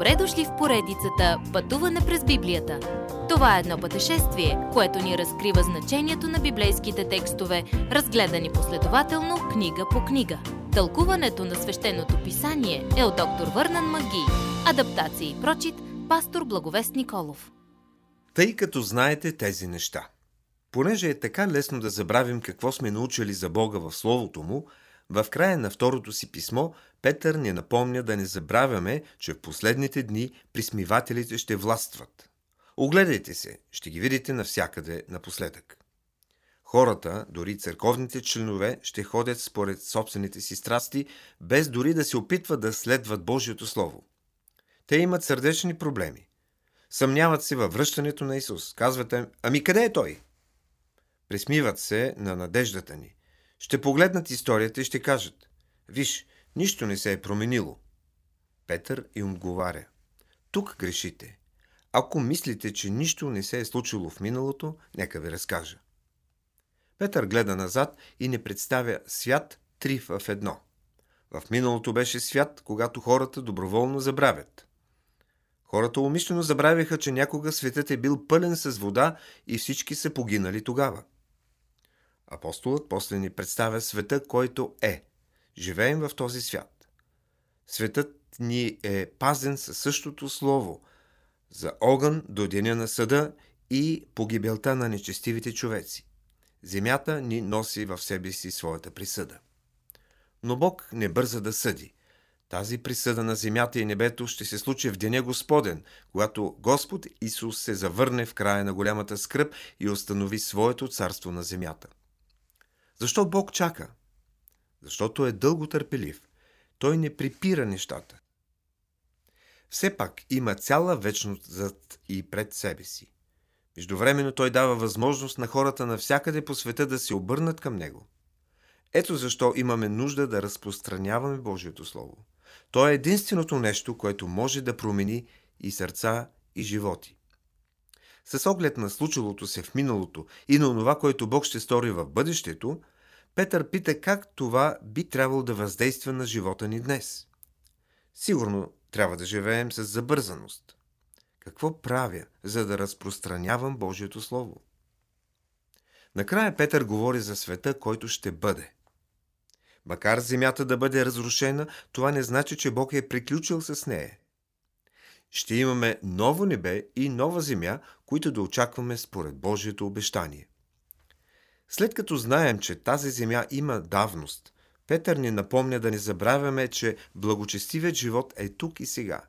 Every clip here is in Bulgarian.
Добре дошли в поредицата Пътуване през Библията. Това е едно пътешествие, което ни разкрива значението на библейските текстове, разгледани последователно книга по книга. Тълкуването на свещеното писание е от доктор Върнан Маги. Адаптация и прочит, пастор Благовест Николов. Тъй като знаете тези неща. Понеже е така лесно да забравим какво сме научили за Бога в Словото Му, в края на второто си писмо Петър ни напомня да не забравяме, че в последните дни присмивателите ще властват. Огледайте се, ще ги видите навсякъде напоследък. Хората, дори църковните членове, ще ходят според собствените си страсти, без дори да се опитват да следват Божието Слово. Те имат сърдечни проблеми. Съмняват се във връщането на Исус. Казвате, ами къде е Той? Присмиват се на надеждата ни. Ще погледнат историята и ще кажат, виж, нищо не се е променило. Петър им отговаря, тук грешите. Ако мислите, че нищо не се е случило в миналото, нека ви разкажа. Петър гледа назад и не представя свят три в едно. В миналото беше свят, когато хората доброволно забравят. Хората умишлено забравяха, че някога светът е бил пълен с вода и всички са погинали тогава. Апостолът после ни представя света, който е. Живеем в този свят. Светът ни е пазен със същото слово за огън до деня на съда и погибелта на нечестивите човеци. Земята ни носи в себе си своята присъда. Но Бог не бърза да съди. Тази присъда на земята и небето ще се случи в деня Господен, когато Господ Исус се завърне в края на голямата скръп и установи своето царство на земята. Защо Бог чака? Защото е дълго търпелив. Той не припира нещата. Все пак има цяла вечност зад и пред себе си. Междувременно той дава възможност на хората навсякъде по света да се обърнат към него. Ето защо имаме нужда да разпространяваме Божието Слово. То е единственото нещо, което може да промени и сърца, и животи. С оглед на случилото се в миналото и на това, което Бог ще стори в бъдещето, Петър пита как това би трябвало да въздейства на живота ни днес. Сигурно трябва да живеем с забързаност. Какво правя, за да разпространявам Божието Слово? Накрая Петър говори за света, който ще бъде. Макар земята да бъде разрушена, това не значи, че Бог е приключил с нея. Ще имаме ново небе и нова земя, които да очакваме според Божието обещание. След като знаем, че тази земя има давност, Петър ни напомня да не забравяме, че благочестивият живот е тук и сега.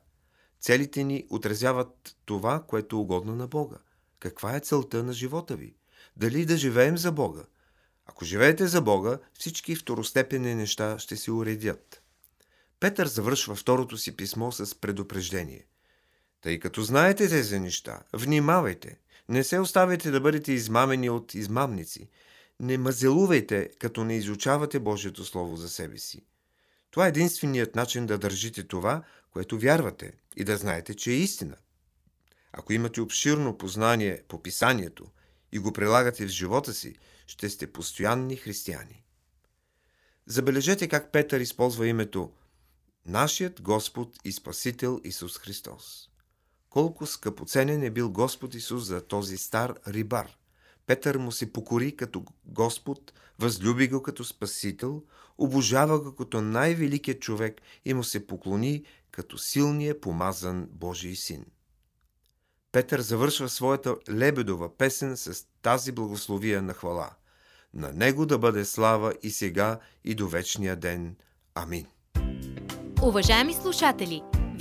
Целите ни отразяват това, което е угодно на Бога. Каква е целта на живота ви? Дали да живеем за Бога? Ако живеете за Бога, всички второстепенни неща ще се уредят. Петър завършва второто си писмо с предупреждение. Тъй като знаете тези неща, внимавайте. Не се оставяйте да бъдете измамени от измамници – не мазелувайте, като не изучавате Божието Слово за себе си. Това е единственият начин да държите това, което вярвате и да знаете, че е истина. Ако имате обширно познание по писанието и го прилагате в живота си, ще сте постоянни християни. Забележете как Петър използва името Нашият Господ и Спасител Исус Христос. Колко скъпоценен е бил Господ Исус за този стар рибар – Петър му се покори като Господ, възлюби го като Спасител, обожава го като най-великият човек и му се поклони като силния помазан Божий син. Петър завършва своята лебедова песен с тази благословия на хвала. На него да бъде слава и сега, и до вечния ден. Амин. Уважаеми слушатели!